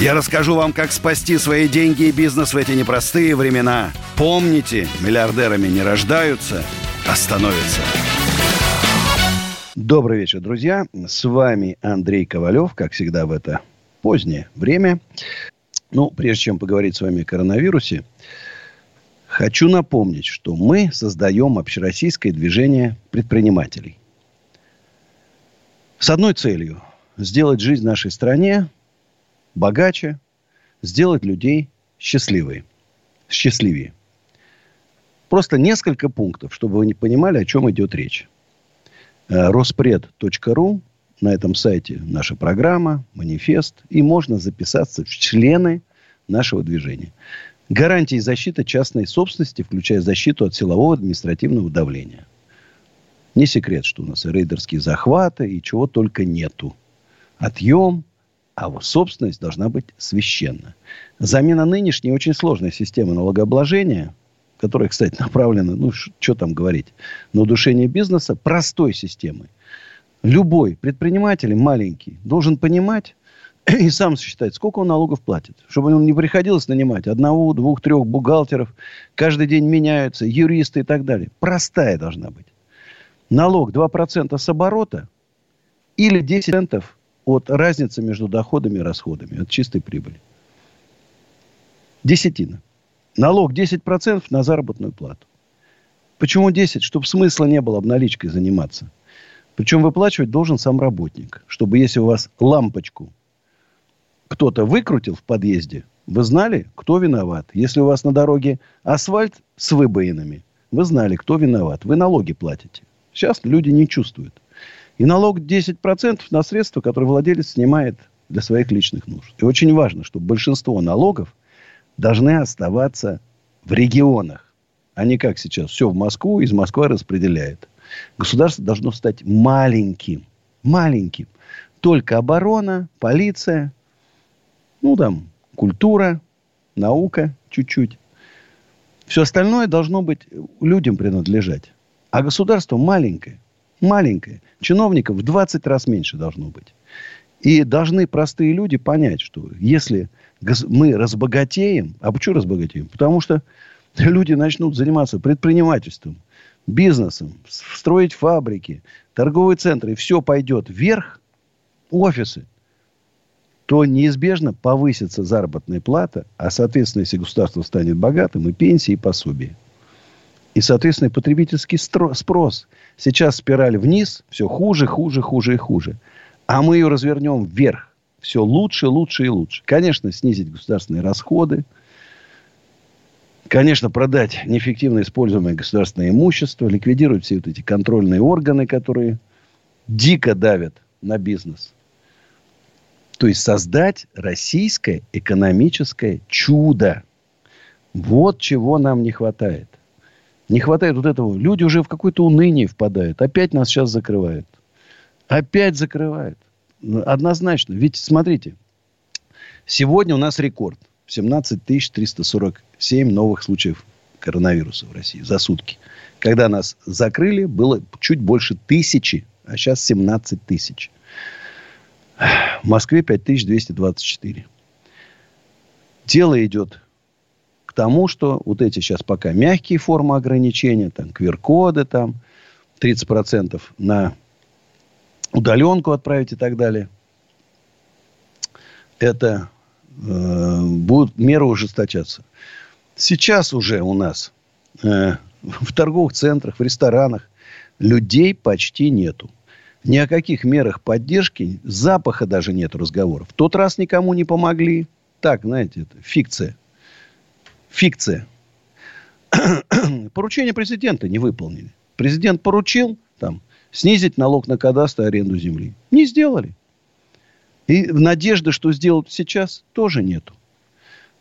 Я расскажу вам, как спасти свои деньги и бизнес в эти непростые времена. Помните, миллиардерами не рождаются, а становятся. Добрый вечер, друзья. С вами Андрей Ковалев, как всегда в это позднее время. Ну, прежде чем поговорить с вами о коронавирусе, хочу напомнить, что мы создаем общероссийское движение предпринимателей. С одной целью – сделать жизнь нашей стране богаче, сделать людей счастливее. счастливее. Просто несколько пунктов, чтобы вы не понимали, о чем идет речь. Э, Роспред.ру на этом сайте наша программа, манифест, и можно записаться в члены нашего движения. Гарантии защиты частной собственности, включая защиту от силового административного давления. Не секрет, что у нас и рейдерские захваты, и чего только нету. Отъем, а вот собственность должна быть священна. Замена нынешней очень сложной системы налогообложения, которая, кстати, направлена, ну, что там говорить, на удушение бизнеса, простой системой. Любой предприниматель маленький должен понимать и сам считать, сколько он налогов платит. Чтобы ему не приходилось нанимать одного, двух, трех бухгалтеров. Каждый день меняются юристы и так далее. Простая должна быть. Налог 2% с оборота или 10% от разницы между доходами и расходами, от чистой прибыли. Десятина. Налог 10% на заработную плату. Почему 10? Чтобы смысла не было обналичкой заниматься. Причем выплачивать должен сам работник. Чтобы если у вас лампочку кто-то выкрутил в подъезде, вы знали, кто виноват. Если у вас на дороге асфальт с выбоинами, вы знали, кто виноват. Вы налоги платите. Сейчас люди не чувствуют. И налог 10% на средства, которые владелец снимает для своих личных нужд. И очень важно, чтобы большинство налогов должны оставаться в регионах, а не как сейчас. Все в Москву, из Москвы распределяет. Государство должно стать маленьким. Маленьким. Только оборона, полиция, ну там, культура, наука чуть-чуть. Все остальное должно быть людям принадлежать. А государство маленькое маленькая. Чиновников в 20 раз меньше должно быть. И должны простые люди понять, что если мы разбогатеем, а почему разбогатеем? Потому что люди начнут заниматься предпринимательством, бизнесом, строить фабрики, торговые центры, все пойдет вверх, офисы, то неизбежно повысится заработная плата, а, соответственно, если государство станет богатым, и пенсии, и пособия. И, соответственно, потребительский спрос. Сейчас спираль вниз, все хуже, хуже, хуже и хуже. А мы ее развернем вверх. Все лучше, лучше и лучше. Конечно, снизить государственные расходы. Конечно, продать неэффективно используемое государственное имущество, ликвидировать все вот эти контрольные органы, которые дико давят на бизнес. То есть создать российское экономическое чудо. Вот чего нам не хватает. Не хватает вот этого. Люди уже в какое-то уныние впадают. Опять нас сейчас закрывают. Опять закрывают. Ну, однозначно. Ведь, смотрите, сегодня у нас рекорд. 17 347 новых случаев коронавируса в России за сутки. Когда нас закрыли, было чуть больше тысячи, а сейчас 17 тысяч. В Москве 5224. Дело идет тому, что вот эти сейчас пока мягкие формы ограничения, там, QR-коды, там, 30% на удаленку отправить и так далее, это э, будут меры ужесточаться. Сейчас уже у нас э, в торговых центрах, в ресторанах людей почти нету. Ни о каких мерах поддержки, запаха даже нет разговоров. В тот раз никому не помогли. Так, знаете, это фикция фикция. Поручение президента не выполнили. Президент поручил там, снизить налог на кадастр и аренду земли. Не сделали. И надежды, что сделают сейчас, тоже нету.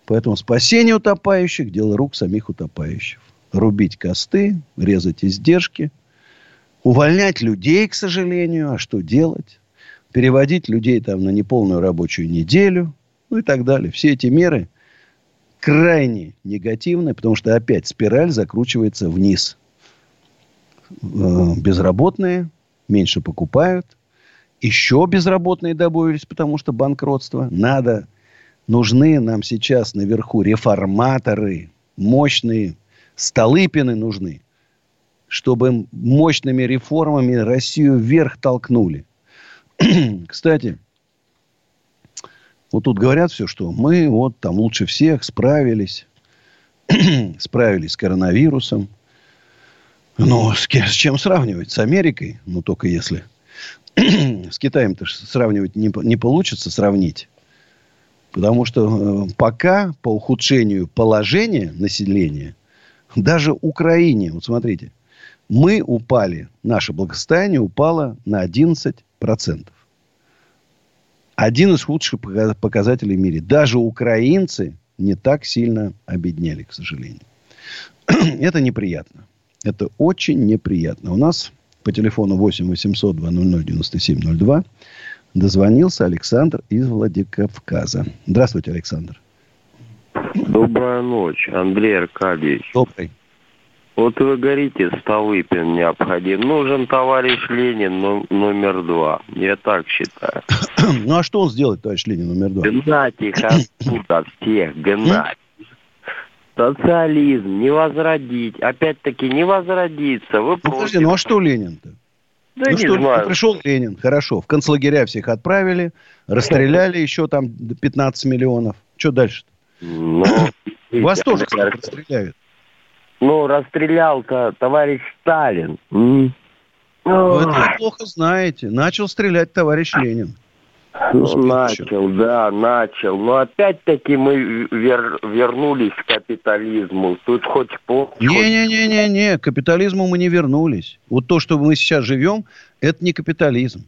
Поэтому спасение утопающих – дело рук самих утопающих. Рубить косты, резать издержки, увольнять людей, к сожалению. А что делать? Переводить людей там на неполную рабочую неделю, ну и так далее. Все эти меры крайне негативны, потому что опять спираль закручивается вниз. Э, безработные меньше покупают. Еще безработные добавились, потому что банкротство. Надо, нужны нам сейчас наверху реформаторы, мощные, Столыпины нужны, чтобы мощными реформами Россию вверх толкнули. Кстати, вот тут говорят все, что мы вот там лучше всех справились, справились с коронавирусом. Ну, с, с чем сравнивать? С Америкой? Ну, только если. с Китаем-то сравнивать не, не получится сравнить. Потому что э, пока по ухудшению положения населения, даже Украине, вот смотрите, мы упали, наше благосостояние упало на 11%. Один из худших показателей в мире. Даже украинцы не так сильно обеднели, к сожалению. Это неприятно. Это очень неприятно. У нас по телефону 8 800 200 9702 дозвонился Александр из Владикавказа. Здравствуйте, Александр. Добрая ночь, Андрей Аркадьевич. Добрый. Вот вы говорите, Столыпин необходим. Нужен товарищ Ленин номер два. Я так считаю. Ну а что он сделает, товарищ Ленин номер два? Гнать их оттуда всех, гнать социализм не возродить. Опять-таки не возродиться. Вы ну, подожди, ну а что Ленин-то? Да ну не что, знаю. пришел Ленин, хорошо. В концлагеря всех отправили, расстреляли еще там 15 миллионов. Что дальше-то? Ну, Вас тоже расстреляют. Ну, расстрелял-то товарищ Сталин. Вы это плохо знаете. Начал стрелять товарищ Ленин. Ну, начал, да, начал. Но опять-таки мы вер, вернулись к капитализму. Тут хоть по... Не-не-не-не-не, к капитализму мы не вернулись. Вот то, что мы сейчас живем, это не капитализм.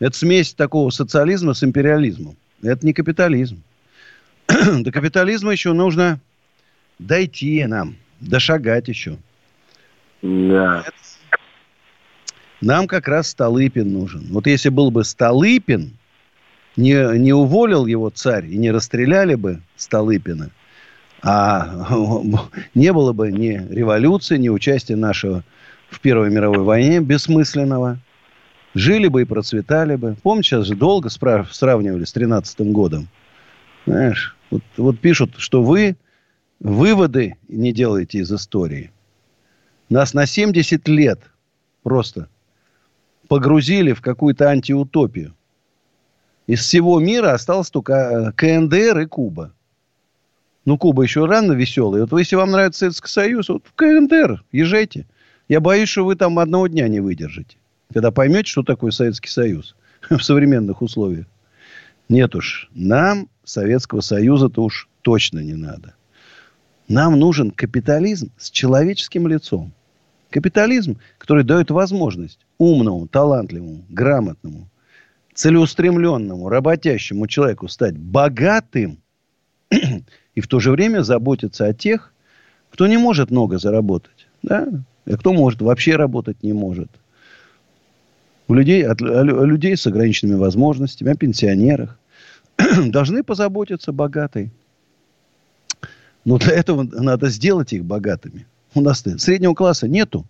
Это смесь такого социализма с империализмом. Это не капитализм. До капитализма еще нужно дойти нам, дошагать еще. Да. Нам как раз Столыпин нужен. Вот если был бы Столыпин, не, не уволил его царь и не расстреляли бы Столыпина, а не было бы ни революции, ни участия нашего в Первой мировой войне бессмысленного. Жили бы и процветали бы. Помните, сейчас же долго справ- сравнивали с 13 годом. Знаешь, вот, вот пишут, что вы выводы не делаете из истории. Нас на 70 лет просто погрузили в какую-то антиутопию. Из всего мира осталось только э, КНДР и Куба. Ну, Куба еще рано веселый. Вот если вам нравится Советский Союз, вот в КНДР езжайте. Я боюсь, что вы там одного дня не выдержите. Когда поймете, что такое Советский Союз в современных условиях. Нет уж, нам Советского Союза-то уж точно не надо. Нам нужен капитализм с человеческим лицом. Капитализм, который дает возможность умному, талантливому, грамотному, целеустремленному, работящему человеку стать богатым и в то же время заботиться о тех, кто не может много заработать. Да? А кто может, вообще работать не может. У людей, от, о людей с ограниченными возможностями, о пенсионерах. Должны позаботиться богатые. Но для этого надо сделать их богатыми. У нас среднего класса нету.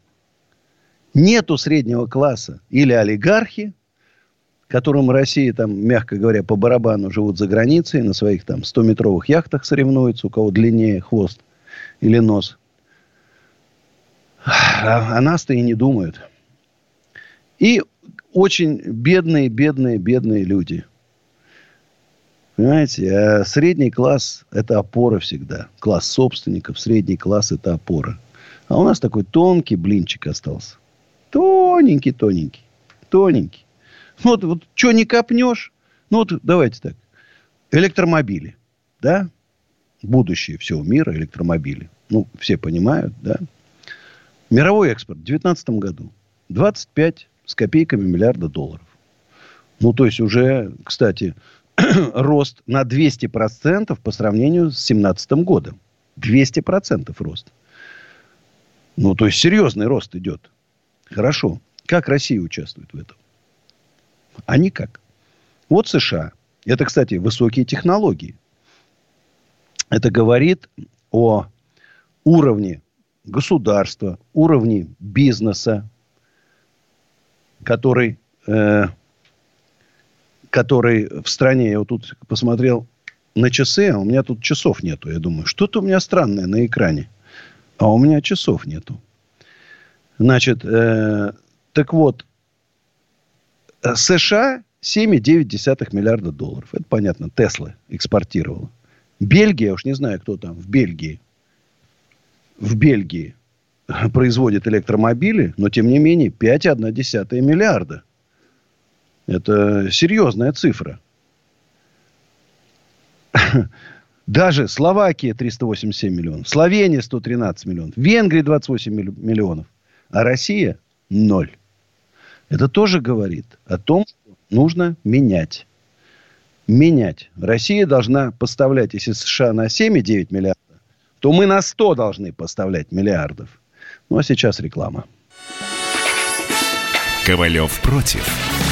Нету среднего класса. Или олигархи, которым Россия, там, мягко говоря, по барабану живут за границей, на своих там 100-метровых яхтах соревнуются, у кого длиннее хвост или нос. А, о нас-то и не думают. И очень бедные, бедные, бедные люди. Понимаете, а средний класс – это опора всегда. Класс собственников, средний класс – это опора. А у нас такой тонкий блинчик остался. Тоненький, тоненький, тоненький. Ну, вот, вот что не копнешь. Ну, вот давайте так. Электромобили. Да? Будущее всего мира электромобили. Ну, все понимают, да? Мировой экспорт в 2019 году 25 с копейками миллиарда долларов. Ну, то есть уже, кстати, рост на 200% по сравнению с 2017 годом. 200% рост. Ну, то есть серьезный рост идет. Хорошо. Как Россия участвует в этом? А никак. Вот США. Это, кстати, высокие технологии. Это говорит о уровне государства, уровне бизнеса, который, э, который в стране, я вот тут посмотрел на часы, а у меня тут часов нету. Я думаю, что-то у меня странное на экране. А у меня часов нету. Значит, э, так вот, США 7,9 миллиарда долларов. Это понятно, Тесла экспортировала. Бельгия, уж не знаю, кто там в Бельгии. В Бельгии производит электромобили, но тем не менее 5,1 миллиарда. Это серьезная цифра. Даже Словакия 387 миллионов, Словения 113 миллионов, Венгрия 28 миллионов, а Россия ноль. Это тоже говорит о том, что нужно менять. Менять. Россия должна поставлять, если США на 7,9 миллиардов, то мы на 100 должны поставлять миллиардов. Ну, а сейчас реклама. Ковалев против.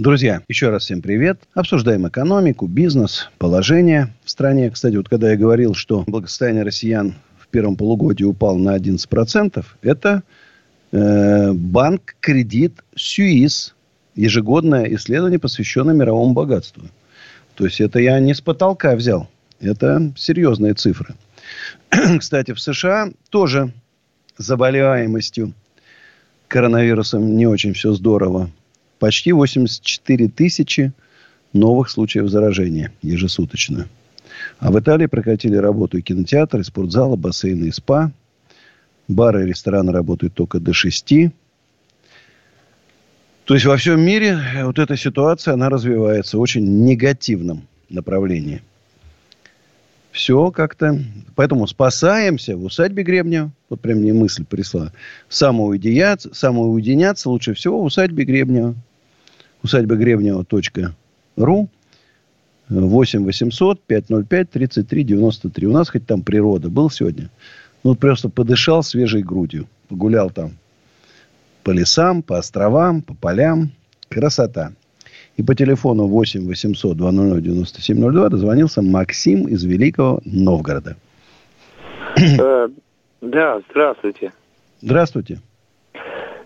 Друзья, еще раз всем привет. Обсуждаем экономику, бизнес, положение в стране. Кстати, вот когда я говорил, что благосостояние россиян в первом полугодии упал на 11%, это э, банк кредит Сюис. Ежегодное исследование, посвященное мировому богатству. То есть это я не с потолка взял. Это серьезные цифры. Кстати, в США тоже заболеваемостью коронавирусом не очень все здорово. Почти 84 тысячи новых случаев заражения ежесуточно. А в Италии прекратили работу и кинотеатры, и спортзалы, бассейны и спа. Бары и рестораны работают только до 6. То есть во всем мире вот эта ситуация, она развивается в очень негативном направлении. Все как-то. Поэтому спасаемся в усадьбе Гребня. Вот прям мне мысль пришла. Самоуединяться, самоуединяться лучше всего в усадьбе Гребнева усадьба Гребнева.ру 8 800 505 33 93. У нас хоть там природа. Был сегодня. Ну, просто подышал свежей грудью. Погулял там по лесам, по островам, по полям. Красота. И по телефону 8 800 200 9702 дозвонился Максим из Великого Новгорода. Э, да, здравствуйте. Здравствуйте.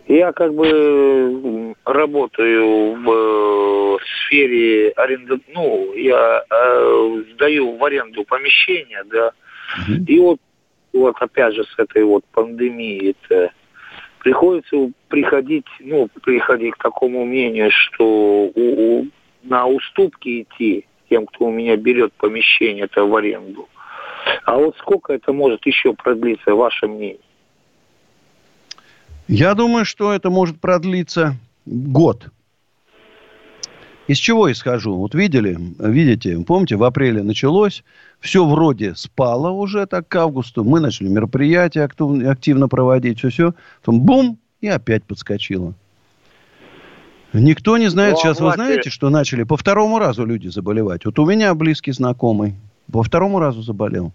Я как бы работаю в э, сфере аренды, ну, я э, сдаю в аренду помещения, да, угу. и вот, вот опять же с этой вот пандемией это приходится приходить, ну, приходить к такому мнению, что у, у, на уступки идти тем, кто у меня берет помещение это в аренду. А вот сколько это может еще продлиться, ваше мнение? Я думаю, что это может продлиться год. Из чего исхожу? Вот видели, видите, помните, в апреле началось, все вроде спало уже так к августу, мы начали мероприятия активно проводить, все-все, потом бум, и опять подскочило. Никто не знает, ну, а сейчас вы знаете, что начали по второму разу люди заболевать. Вот у меня близкий знакомый по второму разу заболел.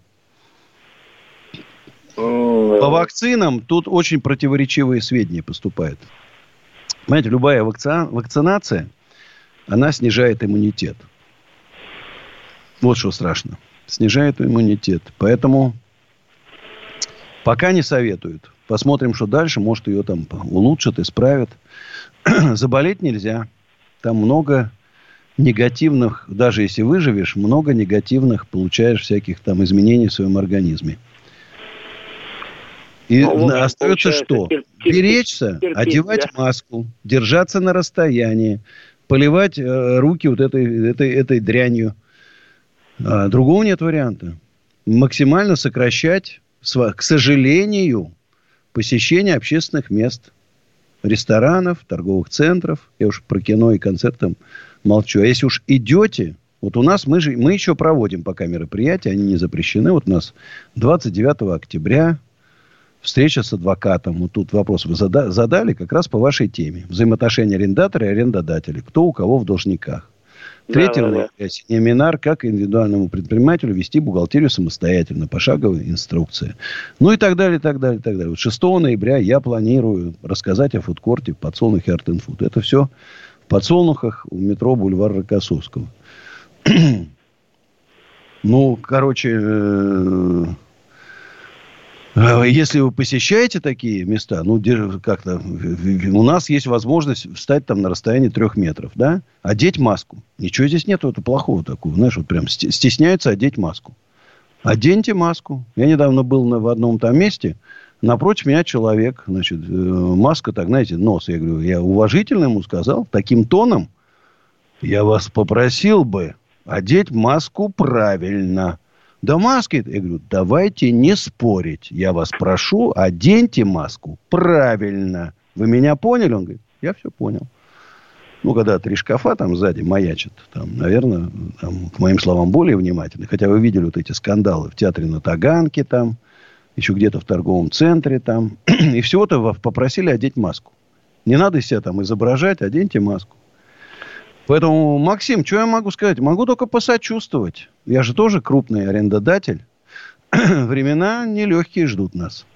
По вакцинам тут очень противоречивые сведения поступают. Понимаете, любая вакци... вакцинация, она снижает иммунитет. Вот что страшно. Снижает иммунитет. Поэтому пока не советуют. Посмотрим, что дальше. Может, ее там улучшат, исправят. Заболеть нельзя. Там много негативных, даже если выживешь, много негативных получаешь всяких там изменений в своем организме. И ну, остается что? Терпеть, Беречься, терпеть, одевать да. маску, держаться на расстоянии, поливать э, руки вот этой, этой, этой дрянью. А, другого нет варианта. Максимально сокращать, к сожалению, посещение общественных мест, ресторанов, торговых центров. Я уж про кино и концерт там молчу. А если уж идете, вот у нас мы же мы еще проводим пока мероприятия, они не запрещены. Вот у нас 29 октября встреча с адвокатом. Вот тут вопрос вы зада- задали как раз по вашей теме. Взаимоотношения арендатора и арендодателя. Кто у кого в должниках. Третий да, да, семинар, как индивидуальному предпринимателю вести бухгалтерию самостоятельно, пошаговая инструкция. Ну и так далее, и так далее, и так далее. Вот 6 ноября я планирую рассказать о фудкорте в подсолнухе Art Food. Это все в подсолнухах у метро Бульвар Рокоссовского. ну, короче, Э, если вы посещаете такие места, ну, как-то у нас есть возможность встать там на расстоянии трех метров, да, одеть маску. Ничего здесь нету это плохого такого. Знаешь, вот прям стесняются одеть маску. Оденьте маску. Я недавно был на, в одном там месте, напротив меня человек, значит, э, маска так, знаете, нос. Я говорю, я уважительно ему сказал, таким тоном, я вас попросил бы одеть маску правильно. Да маски, я говорю, давайте не спорить. Я вас прошу, оденьте маску правильно. Вы меня поняли? Он говорит, я все понял. Ну, когда три шкафа там сзади маячат, там, наверное, там, к моим словам более внимательны. Хотя вы видели вот эти скандалы в театре на Таганке там, еще где-то в торговом центре там. И всего-то попросили одеть маску. Не надо себя там изображать, оденьте маску. Поэтому, Максим, что я могу сказать? Могу только посочувствовать. Я же тоже крупный арендодатель. Времена нелегкие ждут нас.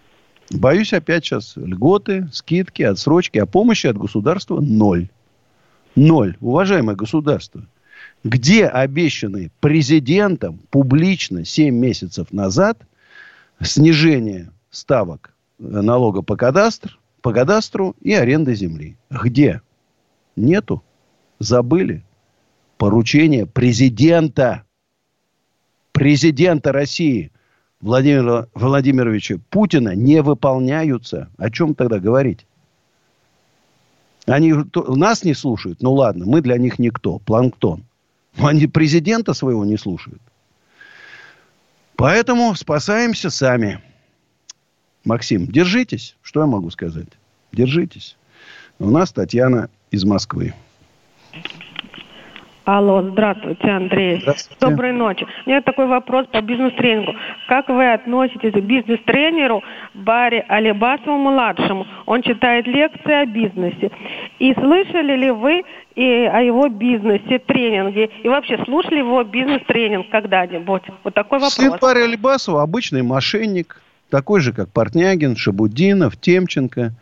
Боюсь опять сейчас льготы, скидки, отсрочки, а помощи от государства ноль. Ноль. Уважаемое государство, где обещанные президентом публично 7 месяцев назад снижение ставок налога по, кадастр, по кадастру и аренды земли? Где? Нету. Забыли? Поручение президента. Президента России Владимира Владимировича Путина не выполняются. О чем тогда говорить? Они нас не слушают. Ну ладно, мы для них никто. Планктон. Но они президента своего не слушают. Поэтому спасаемся сами. Максим, держитесь. Что я могу сказать? Держитесь. У нас Татьяна из Москвы. Алло, здравствуйте, Андрей. Здравствуйте. Доброй ночи. У меня такой вопрос по бизнес-тренингу. Как вы относитесь к бизнес-тренеру Барри Алибасову-младшему? Он читает лекции о бизнесе. И слышали ли вы и о его бизнесе, тренинге? И вообще, слушали его бизнес-тренинг когда-нибудь? Вот такой вопрос. Сын Барри Алибасова обычный мошенник. Такой же, как Портнягин, Шабудинов, Темченко.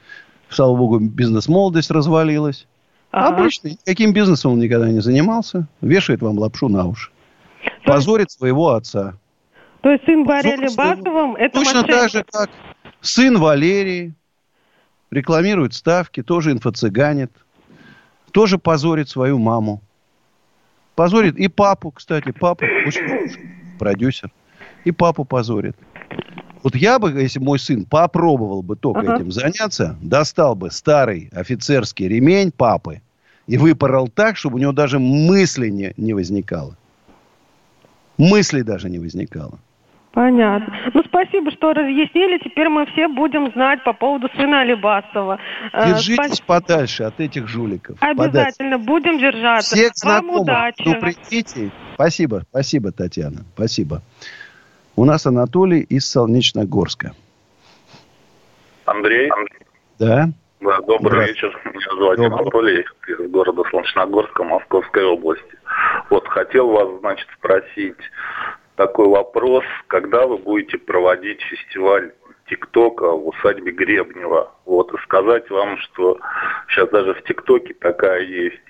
Слава богу, бизнес-молодость развалилась. Ага. Обычный. Каким бизнесом он никогда не занимался. Вешает вам лапшу на уши. То Позорит есть... своего отца. То есть сын Валерия Басовым это Точно мошенник. так же, как сын Валерий. Рекламирует ставки, тоже инфо-цыганит. Тоже позорит свою маму. Позорит и папу, кстати. Папа очень продюсер. И папу позорит. Вот я бы, если мой сын попробовал бы только ага. этим заняться, достал бы старый офицерский ремень папы и выпорол так, чтобы у него даже мысли не, не возникало. Мысли даже не возникало. Понятно. Ну, спасибо, что разъяснили. Теперь мы все будем знать по поводу сына Алибасова. Э, Держитесь Спас... подальше от этих жуликов. Обязательно подальше. будем держаться. Всех Вам знакомых. удачи. Ну, придите. Спасибо, спасибо, Татьяна. Спасибо. У нас Анатолий из Солнечногорска. Андрей? Да. Да, добрый вечер. Меня зовут добрый. Анатолий из города Солнечногорска, Московской области. Вот хотел вас, значит, спросить такой вопрос. Когда вы будете проводить фестиваль ТикТока в усадьбе Гребнева? Вот, и сказать вам, что сейчас даже в ТикТоке такая есть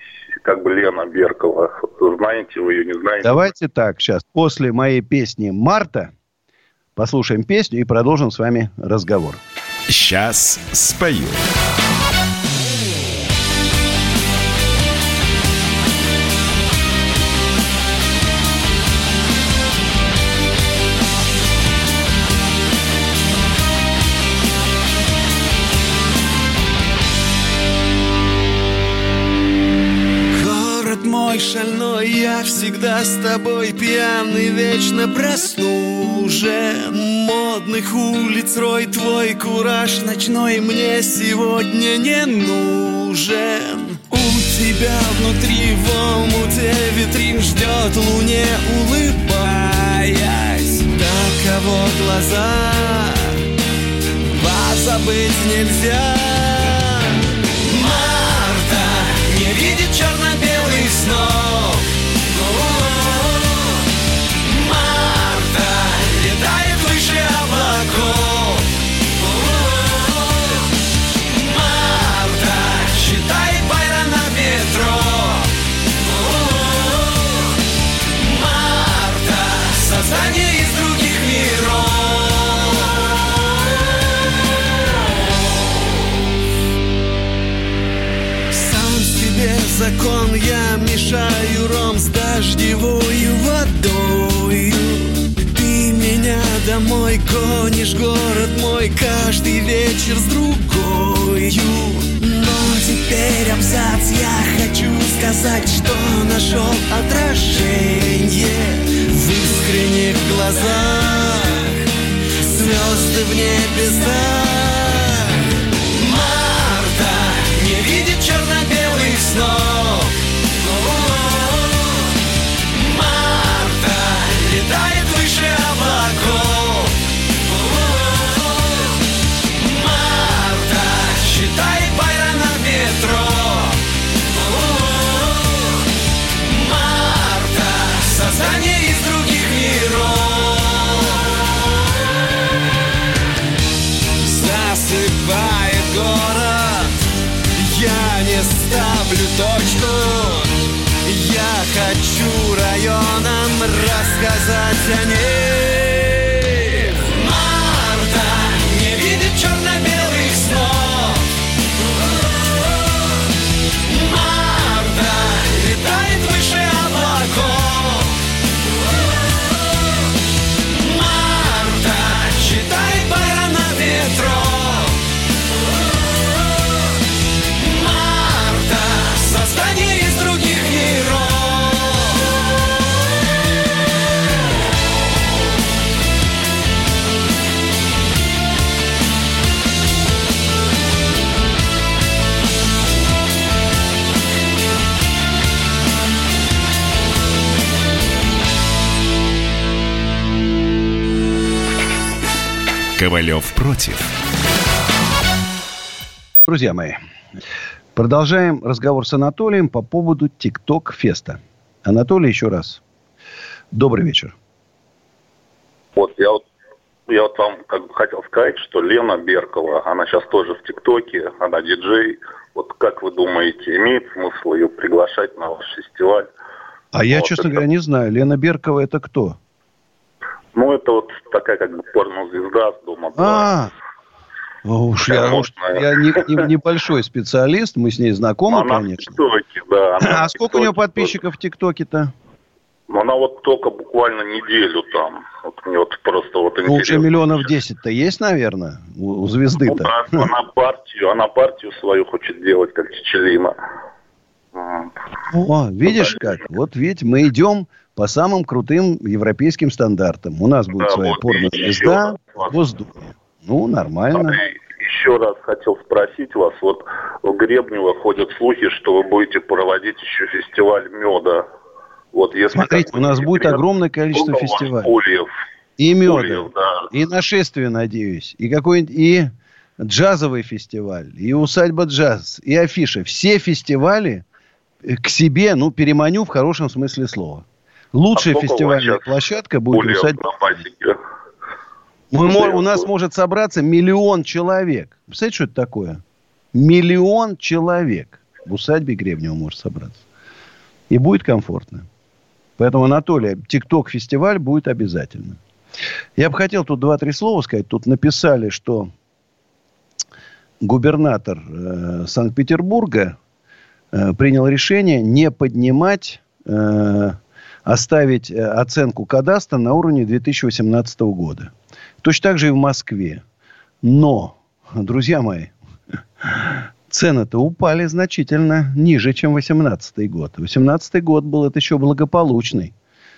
как бы Лена Беркова. Знаете вы ее, не знаете? Давайте так, сейчас. После моей песни «Марта» послушаем песню и продолжим с вами разговор. Сейчас спою. мой шальной, я всегда с тобой пьяный, вечно проснужен Модных улиц рой, твой кураж ночной мне сегодня не нужен. У тебя внутри в омуте витрин ждет луне, улыбаясь. Таково глаза, вас забыть нельзя. Марта не видит черно-белых снов закон я мешаю ром с дождевою водою Ты меня домой гонишь, город мой каждый вечер с другою Но теперь абзац я хочу сказать, что нашел отражение В искренних глазах. Звезды в небесах точку. Я хочу районам рассказать о ней Ковалев против. Друзья мои, продолжаем разговор с Анатолием по поводу ТикТок Феста. Анатолий, еще раз. Добрый вечер. Вот я вот я вот вам как бы хотел сказать, что Лена Беркова, она сейчас тоже в ТикТоке, она диджей. Вот как вы думаете, имеет смысл ее приглашать на ваш фестиваль? А я, Вот честно это- говоря, не знаю. Лена Беркова это кто? Ну, это вот такая как бы порнозвезда с дома. А, уж я, уж я не- не- небольшой специалист, мы с ней знакомы, она в конечно. ТикТоке, да. она А в сколько у нее подписчиков в ТикТоке-то? Ну, Она вот только буквально неделю там. Вот мне вот просто вот Ну, уже интересно. миллионов 10-то есть, наверное, у, у Ну, звезды-то. да, она партию, она партию свою хочет делать, как Чечелина. О, видишь как? Вот ведь мы идем по самым крутым европейским стандартам. У нас будет Да, своя вот, порнозвезда в Госдуме. Ну, нормально. Еще раз хотел спросить вас, вот в Гребнево ходят слухи, что вы будете проводить еще фестиваль меда. Вот если Смотрите, у нас будет огромное количество фестивалей. ульев? И меда, Ульев, да. и нашествие, надеюсь, и какой-нибудь, и джазовый фестиваль, и усадьба джаз, и афиша. Все фестивали к себе, ну, переманю в хорошем смысле слова. Лучшая А фестивальная площадка будет усадьба. Мы мо- Ульев у нас может собраться миллион человек. Представляете, что это такое? Миллион человек в усадьбе Гребнева может собраться. И будет комфортно. Поэтому, Анатолий, ТикТок-фестиваль будет обязательно. Я бы хотел тут два-три слова сказать. Тут написали, что губернатор э, Санкт-Петербурга э, принял решение не поднимать, э, оставить э, оценку кадастра на уровне 2018 года. Точно так же и в Москве. Но, друзья мои, цены-то упали значительно ниже, чем 2018 год. 2018 год был это еще благополучный.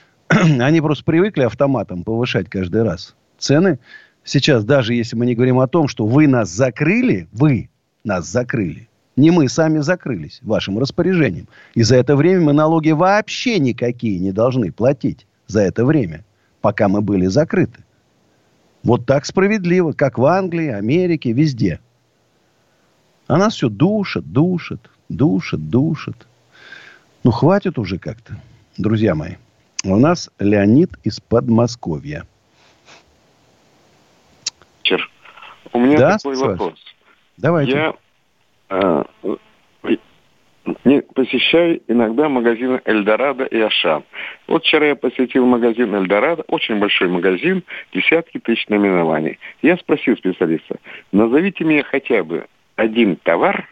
Они просто привыкли автоматом повышать каждый раз. Цены сейчас, даже если мы не говорим о том, что вы нас закрыли, вы нас закрыли, не мы сами закрылись вашим распоряжением. И за это время мы налоги вообще никакие не должны платить. За это время, пока мы были закрыты. Вот так справедливо, как в Англии, Америке, везде. А нас все душит, душит, душит, душит. Ну, хватит уже как-то, друзья мои. У нас Леонид из Подмосковья. Чер, у меня да, такой вопрос. Давайте. Я не посещаю иногда магазины Эльдорадо и Ашан. Вот вчера я посетил магазин Эльдорадо, очень большой магазин, десятки тысяч наименований. Я спросил специалиста, назовите мне хотя бы один товар,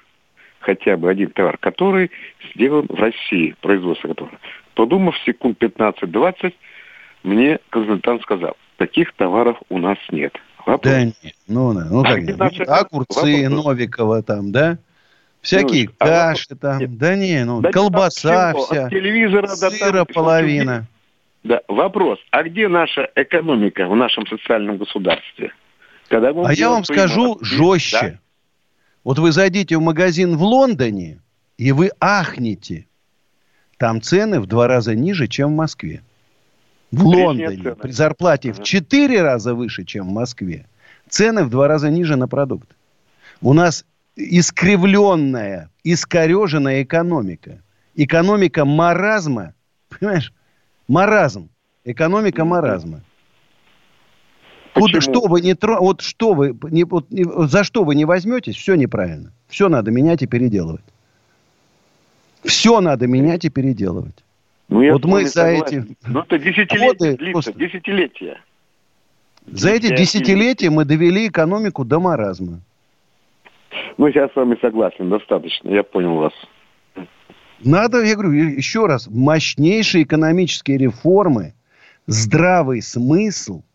хотя бы один товар, который сделан в России, производство которого. Подумав секунд 15-20, мне консультант сказал, таких товаров у нас нет. Вопрос. Да нет, ну, ну а как нет? Наши... Огурцы Вопрос. Новикова там, да? Всякие ну, каши а там. Нет. Да не, ну, да колбаса не вся. От телевизора сыра до там, половина. Да, вопрос. А где наша экономика в нашем социальном государстве? Когда а я вам скажу жестче. Да? Вот вы зайдите в магазин в Лондоне, и вы ахнете. Там цены в два раза ниже, чем в Москве. В Лондоне при зарплате в четыре раза выше, чем в Москве. Цены в два раза ниже на продукт. У нас искривленная, искореженная экономика. Экономика маразма. Понимаешь? Маразм. Экономика маразма. Куда, что вы не вот что вы не, вот, не, за что вы не возьметесь, все неправильно. Все надо менять и переделывать. Все надо менять и переделывать. Ну, вот мы за эти ну, это десятилетия годы, длится, десятилетия. За эти десятилетия мы довели экономику до маразма. Ну, я с вами согласен, достаточно, я понял вас. Надо, я говорю, еще раз, мощнейшие экономические реформы, здравый смысл –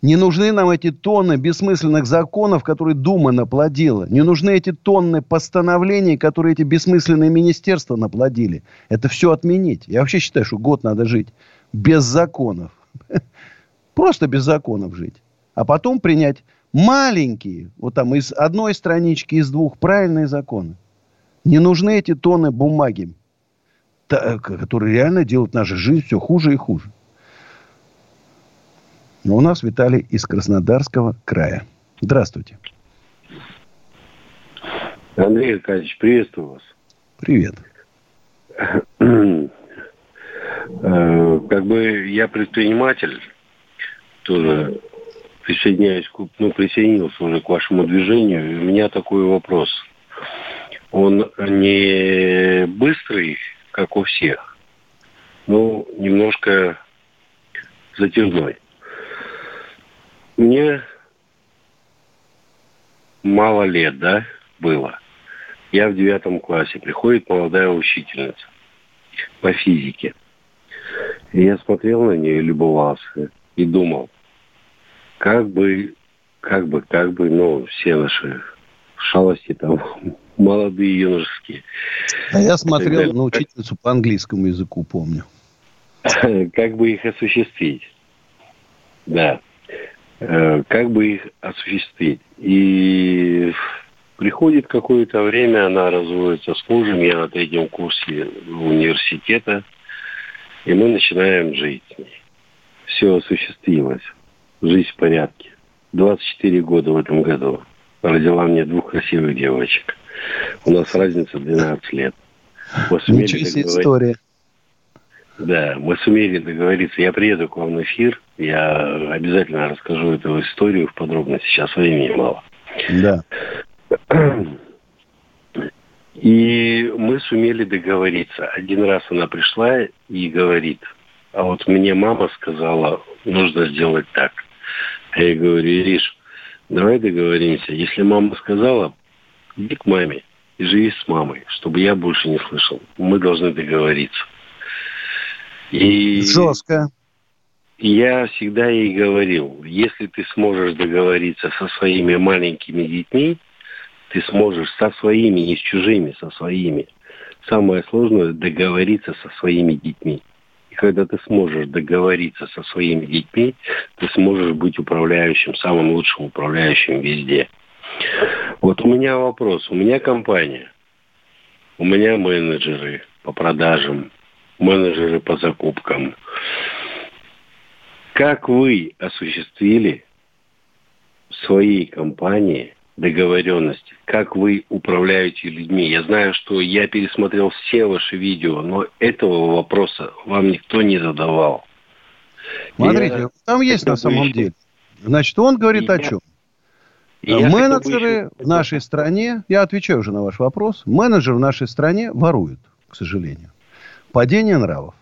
не нужны нам эти тонны бессмысленных законов, которые Дума наплодила. Не нужны эти тонны постановлений, которые эти бессмысленные министерства наплодили. Это все отменить. Я вообще считаю, что год надо жить без законов. Просто без законов жить. А потом принять маленькие, вот там из одной странички, из двух, правильные законы. Не нужны эти тонны бумаги, которые реально делают нашу жизнь все хуже и хуже. Но у нас Виталий из Краснодарского края. Здравствуйте. Андрей Аркадьевич, приветствую вас. Привет. Э, как бы я предприниматель, тоже присоединяюсь, ну, присоединился уже к вашему движению. У меня такой вопрос. Он не быстрый, как у всех, но немножко затяжной. Мне мало лет, да, было. Я в девятом классе. Приходит молодая учительница по физике. И я смотрел на нее и любовался. И думал, как бы, как бы, как бы, ну, все наши шалости там, молодые юношеские. А я смотрел на учительницу по английскому языку, помню. Как бы их осуществить. Да. Э, как бы их осуществить. И приходит какое-то время, она разводится с мужем, я на третьем курсе университета, и мы начинаем жить. Все осуществилось. Жизнь в порядке. 24 года в этом году. Родила мне двух красивых девочек. У нас разница 12 лет. Ничего себе история. Да, мы сумели договориться. Я приеду к вам в эфир. Я обязательно расскажу эту историю в подробности. Сейчас времени мало. Да. И мы сумели договориться. Один раз она пришла и говорит, а вот мне мама сказала, нужно сделать так. Я ей говорю, Ириш, давай договоримся. Если мама сказала, иди к маме и живи с мамой, чтобы я больше не слышал. Мы должны договориться. И Жестко. Я всегда ей говорил, если ты сможешь договориться со своими маленькими детьми, ты сможешь со своими, не с чужими, со своими. Самое сложное – договориться со своими детьми. И когда ты сможешь договориться со своими детьми, ты сможешь быть управляющим, самым лучшим управляющим везде. Вот у меня вопрос. У меня компания. У меня менеджеры по продажам, менеджеры по закупкам. Как вы осуществили в своей компании договоренности? Как вы управляете людьми? Я знаю, что я пересмотрел все ваши видео, но этого вопроса вам никто не задавал. Смотрите, я... там есть на самом еще... деле. Значит, он говорит я... о чем? Я менеджеры в нашей стране, я отвечаю уже на ваш вопрос, менеджеры в нашей стране воруют, к сожалению. Падение нравов.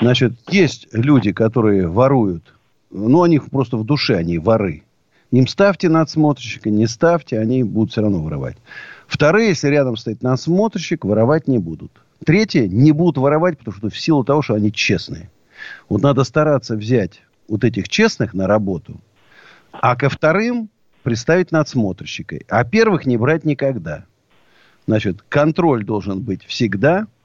Значит, есть люди, которые воруют, ну, они просто в душе, они воры. Им ставьте надсмотрщика, не ставьте, они будут все равно воровать. Вторые, если рядом стоит надсмотрщик, воровать не будут. Третьи не будут воровать, потому что в силу того, что они честные. Вот надо стараться взять вот этих честных на работу, а ко вторым приставить надсмотрщика. А первых не брать никогда. Значит, контроль должен быть всегда –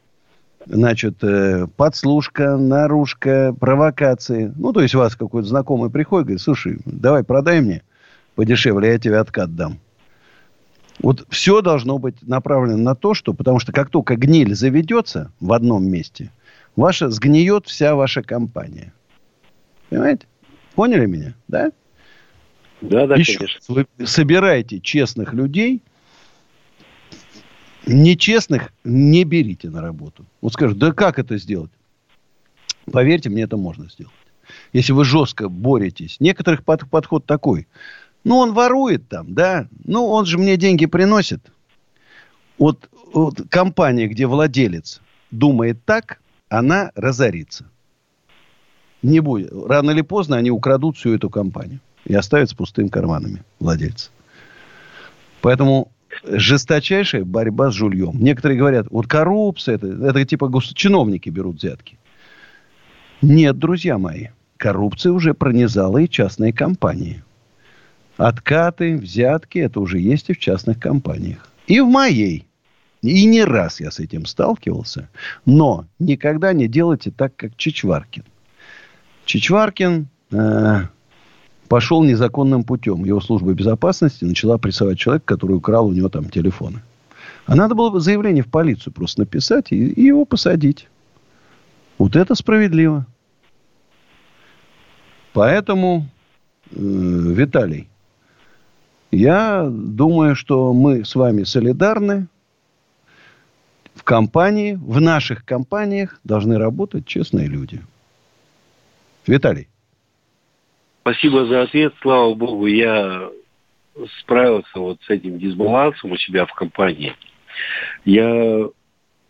значит, э, подслушка, наружка, провокации. Ну, то есть, у вас какой-то знакомый приходит, говорит, слушай, давай продай мне подешевле, я тебе откат дам. Вот все должно быть направлено на то, что, потому что как только гниль заведется в одном месте, ваша, сгниет вся ваша компания. Понимаете? Поняли меня, да? Да, да, Еще конечно. Вы собираете честных людей, Нечестных не берите на работу. Вот скажут, да как это сделать? Поверьте мне, это можно сделать. Если вы жестко боретесь. Некоторых под, подход такой. Ну, он ворует там, да. Ну, он же мне деньги приносит. Вот, вот компания, где владелец думает так, она разорится. Не будет. Рано или поздно они украдут всю эту компанию. И оставят с пустыми карманами владельца. Поэтому жесточайшая борьба с жульем. Некоторые говорят, вот коррупция, это, это типа чиновники берут взятки. Нет, друзья мои, коррупция уже пронизала и частные компании. Откаты, взятки, это уже есть и в частных компаниях. И в моей. И не раз я с этим сталкивался. Но никогда не делайте так, как Чичваркин. Чичваркин э, пошел незаконным путем. Его служба безопасности начала прессовать человека, который украл у него там телефоны. А надо было бы заявление в полицию просто написать и, и его посадить. Вот это справедливо. Поэтому, э, Виталий, я думаю, что мы с вами солидарны. В компании, в наших компаниях должны работать честные люди. Виталий. Спасибо за ответ. Слава богу, я справился вот с этим дисбалансом у себя в компании. Я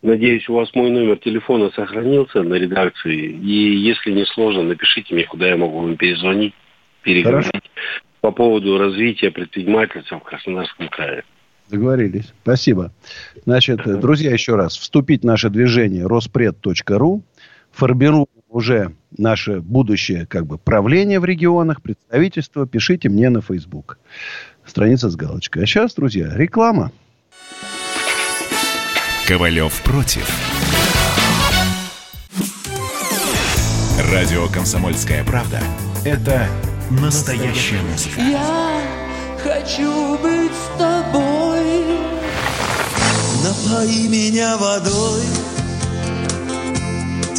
надеюсь, у вас мой номер телефона сохранился на редакции. И если не сложно, напишите мне, куда я могу вам перезвонить, переговорить Хорошо. по поводу развития предпринимательства в Краснодарском крае. Договорились. Спасибо. Значит, друзья, еще раз. Вступить в наше движение роспред.ру. Формируем уже наше будущее как бы правление в регионах, представительство, пишите мне на Facebook. Страница с галочкой. А сейчас, друзья, реклама. Ковалев против. Радио «Комсомольская правда» — это настоящая музыка. Я хочу быть с тобой. Напои меня водой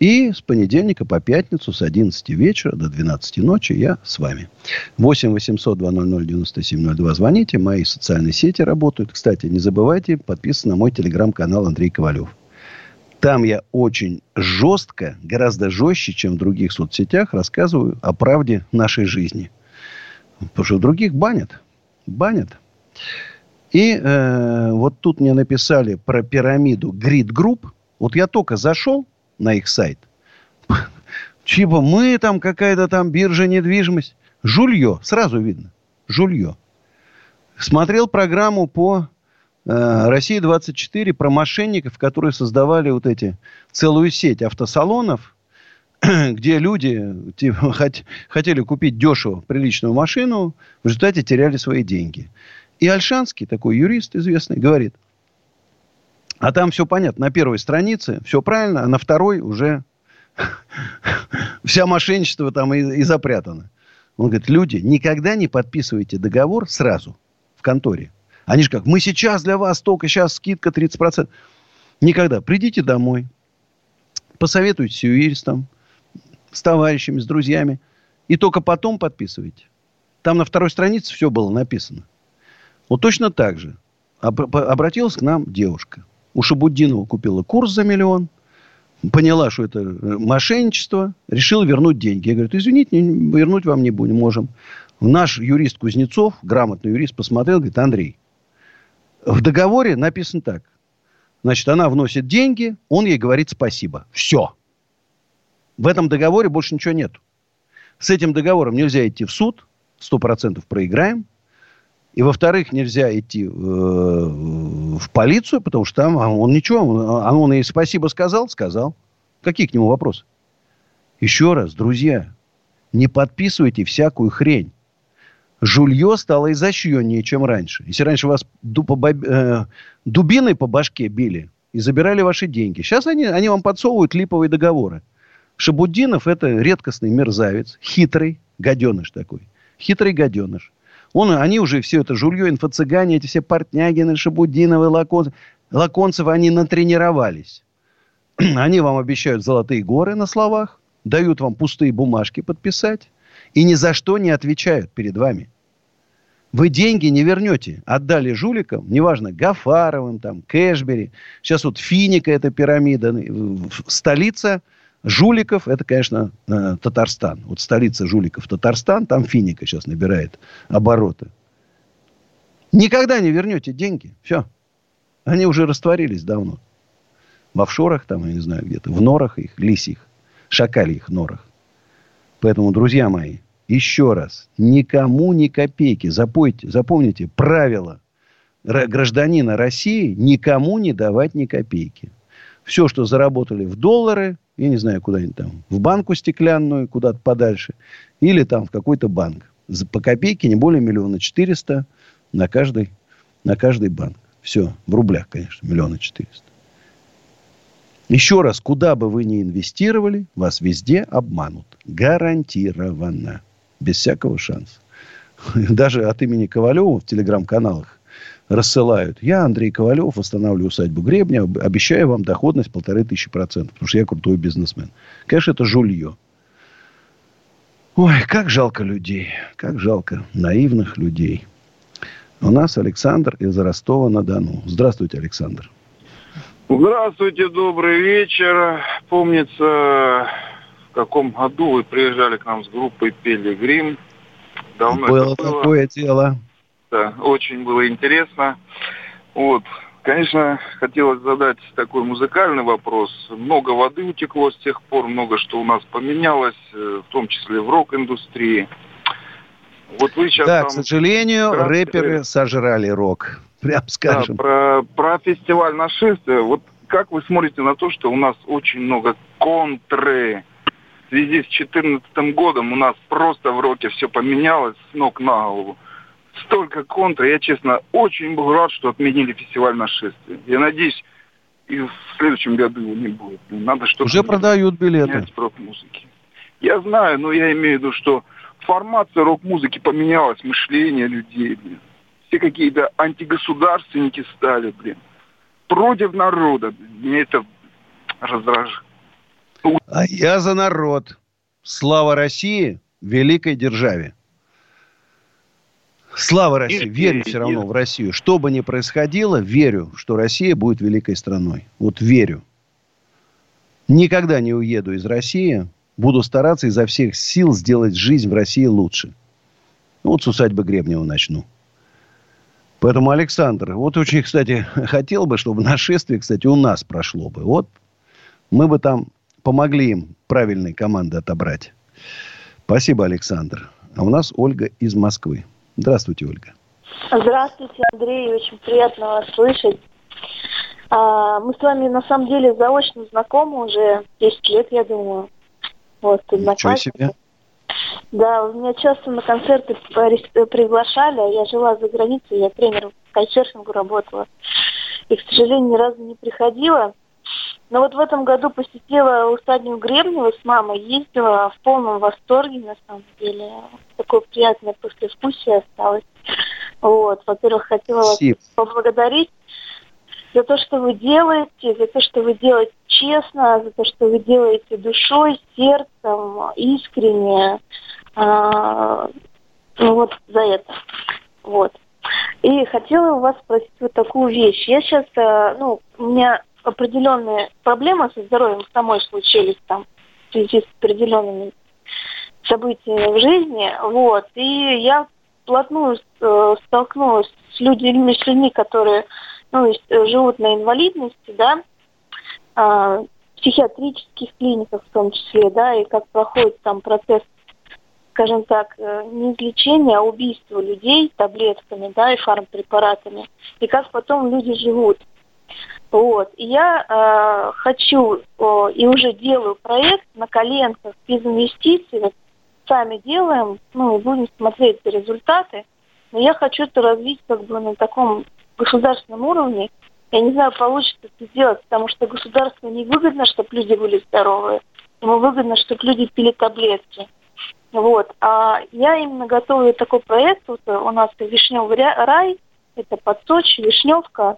И с понедельника по пятницу с 11 вечера до 12 ночи я с вами. 8 800 200 9702. Звоните. Мои социальные сети работают. Кстати, не забывайте подписываться на мой телеграм-канал Андрей Ковалев. Там я очень жестко, гораздо жестче, чем в других соцсетях, рассказываю о правде нашей жизни. Потому что других банят. Банят. И э, вот тут мне написали про пирамиду Grid Group. Вот я только зашел на их сайт. Типа мы там какая-то там биржа недвижимость. Жулье. Сразу видно. Жулье. Смотрел программу по Э, Россия-24 про мошенников, которые создавали вот эти целую сеть автосалонов, где люди типа, хот, хотели купить дешево приличную машину, в результате теряли свои деньги. И Альшанский, такой юрист известный, говорит, а там все понятно, на первой странице все правильно, а на второй уже вся мошенничество там и, и запрятано. Он говорит, люди, никогда не подписывайте договор сразу в конторе. Они же как, мы сейчас для вас только, сейчас скидка 30%. Никогда. Придите домой, посоветуйтесь с юристом, с товарищами, с друзьями. И только потом подписывайте. Там на второй странице все было написано. Вот точно так же. Обратилась к нам девушка. У Шабуддинова купила курс за миллион. Поняла, что это э, мошенничество. Решила вернуть деньги. Я говорю, извините, вернуть вам не будем, можем. Наш юрист Кузнецов, грамотный юрист, посмотрел, говорит, Андрей, в договоре написано так. Значит, она вносит деньги, он ей говорит спасибо. Все. В этом договоре больше ничего нет. С этим договором нельзя идти в суд, сто процентов проиграем. И, во-вторых, нельзя идти э, в полицию, потому что там он ничего, он, он ей спасибо сказал, сказал. Какие к нему вопросы? Еще раз, друзья, не подписывайте всякую хрень жулье стало изощреннее, чем раньше. Если раньше вас э, дубиной по башке били и забирали ваши деньги, сейчас они, они вам подсовывают липовые договоры. Шабуддинов – это редкостный мерзавец, хитрый гаденыш такой. Хитрый гаденыш. Он, они уже все это жулье, инфо-цыгане, эти все Портнягины, Шабудиновы, Лакон, Лаконцевы, они натренировались. Они вам обещают золотые горы на словах, дают вам пустые бумажки подписать, и ни за что не отвечают перед вами. Вы деньги не вернете. Отдали жуликам, неважно, Гафаровым, там, Кэшбери. Сейчас вот Финика, это пирамида. Столица жуликов, это, конечно, э, Татарстан. Вот столица жуликов Татарстан, там Финика сейчас набирает обороты. Никогда не вернете деньги. Все. Они уже растворились давно. В офшорах, там, я не знаю, где-то, в норах их, лисих, шакальих норах. Поэтому, друзья мои, еще раз, никому ни копейки. Запойте, запомните правило гражданина России никому не давать ни копейки. Все, что заработали в доллары, я не знаю, куда-нибудь там, в банку стеклянную, куда-то подальше, или там в какой-то банк. По копейке не более миллиона четыреста на каждый, на каждый банк. Все, в рублях, конечно, миллиона четыреста. Еще раз, куда бы вы ни инвестировали, вас везде обманут. Гарантированно. Без всякого шанса. Даже от имени Ковалева в телеграм-каналах рассылают. Я, Андрей Ковалев, восстанавливаю усадьбу Гребня, обещаю вам доходность полторы тысячи процентов, потому что я крутой бизнесмен. Конечно, это жулье. Ой, как жалко людей, как жалко наивных людей. У нас Александр из Ростова-на-Дону. Здравствуйте, Александр. Здравствуйте, добрый вечер. Помнится, в каком году вы приезжали к нам с группой Пилигрим. Давно было, было такое дело. Да, очень было интересно. Вот, Конечно, хотелось задать такой музыкальный вопрос. Много воды утекло с тех пор, много что у нас поменялось, э, в том числе в рок-индустрии. Вот вы сейчас да, там... к сожалению, раз... рэперы сожрали рок, прям скажем. Да, про, про фестиваль нашествия. Вот как вы смотрите на то, что у нас очень много контры? В связи с 2014 годом у нас просто в роке все поменялось с ног на голову столько контр. Я, честно, очень был рад, что отменили фестиваль нашествия. Я надеюсь, и в следующем году его не будет. Надо что Уже продают билеты. рок-музыки. Я знаю, но я имею в виду, что формация рок-музыки поменялась, мышление людей, блин. Все какие-то антигосударственники стали, блин. Против народа. Мне это раздражает. А я за народ. Слава России, великой державе. Слава России. Верю все равно в Россию. Что бы ни происходило, верю, что Россия будет великой страной. Вот верю. Никогда не уеду из России. Буду стараться изо всех сил сделать жизнь в России лучше. Вот с усадьбы Гребнева начну. Поэтому, Александр, вот очень, кстати, хотел бы, чтобы нашествие, кстати, у нас прошло бы. Вот мы бы там помогли им правильные команды отобрать. Спасибо, Александр. А у нас Ольга из Москвы. Здравствуйте, Ольга. Здравствуйте, Андрей. Очень приятно вас слышать. А, мы с вами на самом деле заочно знакомы уже 10 лет, я думаю. Вот, Ничего себе. Да, вы меня часто на концерты приглашали, а я жила за границей, я тренером по кайтсерфингу работала. И, к сожалению, ни разу не приходила. Но вот в этом году посетила усадьбу Гребнева с мамой, ездила в полном восторге, на самом деле. Такое приятное послевкусие осталось. Вот, во-первых, хотела Спасибо. вас поблагодарить за то, что вы делаете, за то, что вы делаете честно, за то, что вы делаете душой, сердцем, искренне. А, ну вот за это. Вот. И хотела у вас спросить вот такую вещь. Я сейчас, э, ну, у меня определенные проблемы со здоровьем самой случились там в связи с определенными событиями в жизни. Вот. И я вплотную э, столкнулась с людьми, с людьми, которые ну, живут на инвалидности, да, э, в психиатрических клиниках в том числе, да, и как проходит там процесс, скажем так, э, не излечения, а убийства людей таблетками, да, и фармпрепаратами, и как потом люди живут. Вот. И я э, хочу э, и уже делаю проект на коленках без инвестиций. Сами делаем, ну и будем смотреть результаты. Но я хочу это развить как бы на таком государственном уровне. Я не знаю, получится это сделать, потому что государству не выгодно, чтобы люди были здоровые. Ему выгодно, чтобы люди пили таблетки. Вот. А я именно готовлю такой проект. Вот у нас Вишневый рай, это под Сочи, Вишневка.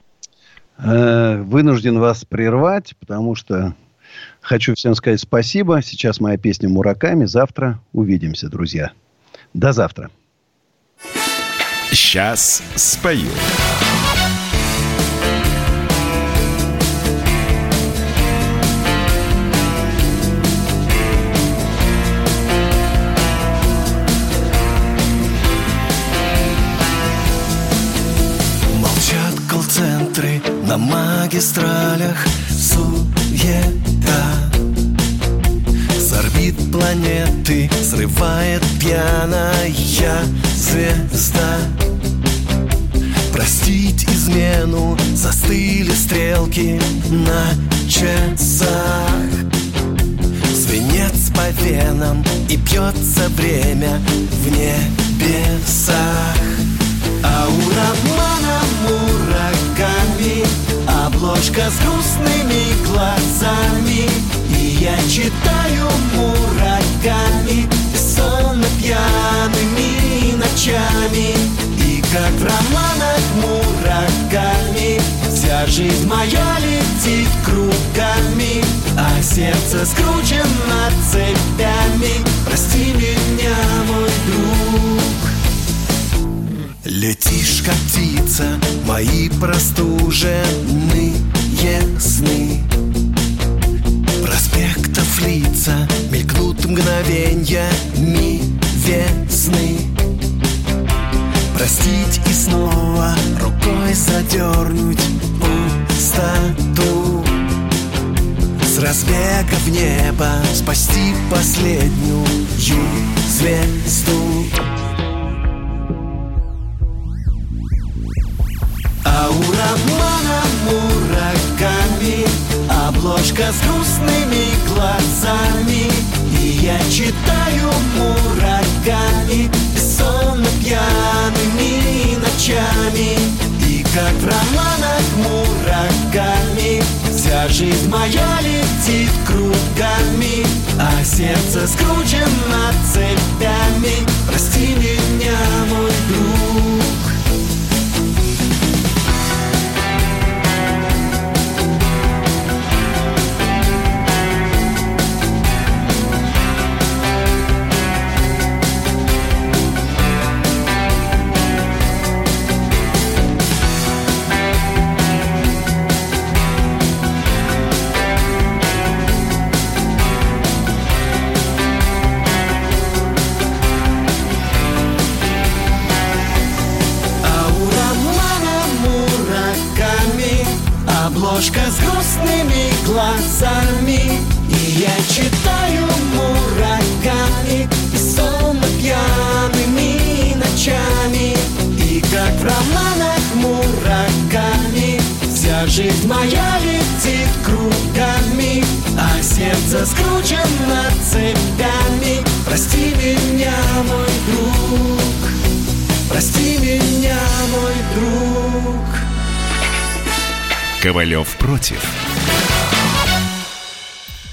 Э, вынужден вас прервать, потому что хочу всем сказать спасибо. Сейчас моя песня «Мураками». Завтра увидимся, друзья. До завтра. Сейчас спою. Магистралях суета. С орбит планеты срывает пьяная звезда. Простить измену застыли стрелки на часах. Свинец по венам и бьется время в небесах. А у романа мураками Обложка с грустными глазами И я читаю мураками. Сонно пьяными ночами И как в романах мураками. Вся жизнь моя летит кругами А сердце скручено цепями. Прости меня, мой друг Летишь, как птица, мои простуженные сны. Проспектов лица мелькнут мгновеньями весны. Простить и снова рукой задернуть пустоту. С разбега в небо спасти последнюю звезду А у романа мураками Обложка с грустными глазами. И я читаю мураками Бессонно пьяными ночами. И как в романах мураками Вся жизнь моя летит кругами. А сердце скручено цепями Ковалев против.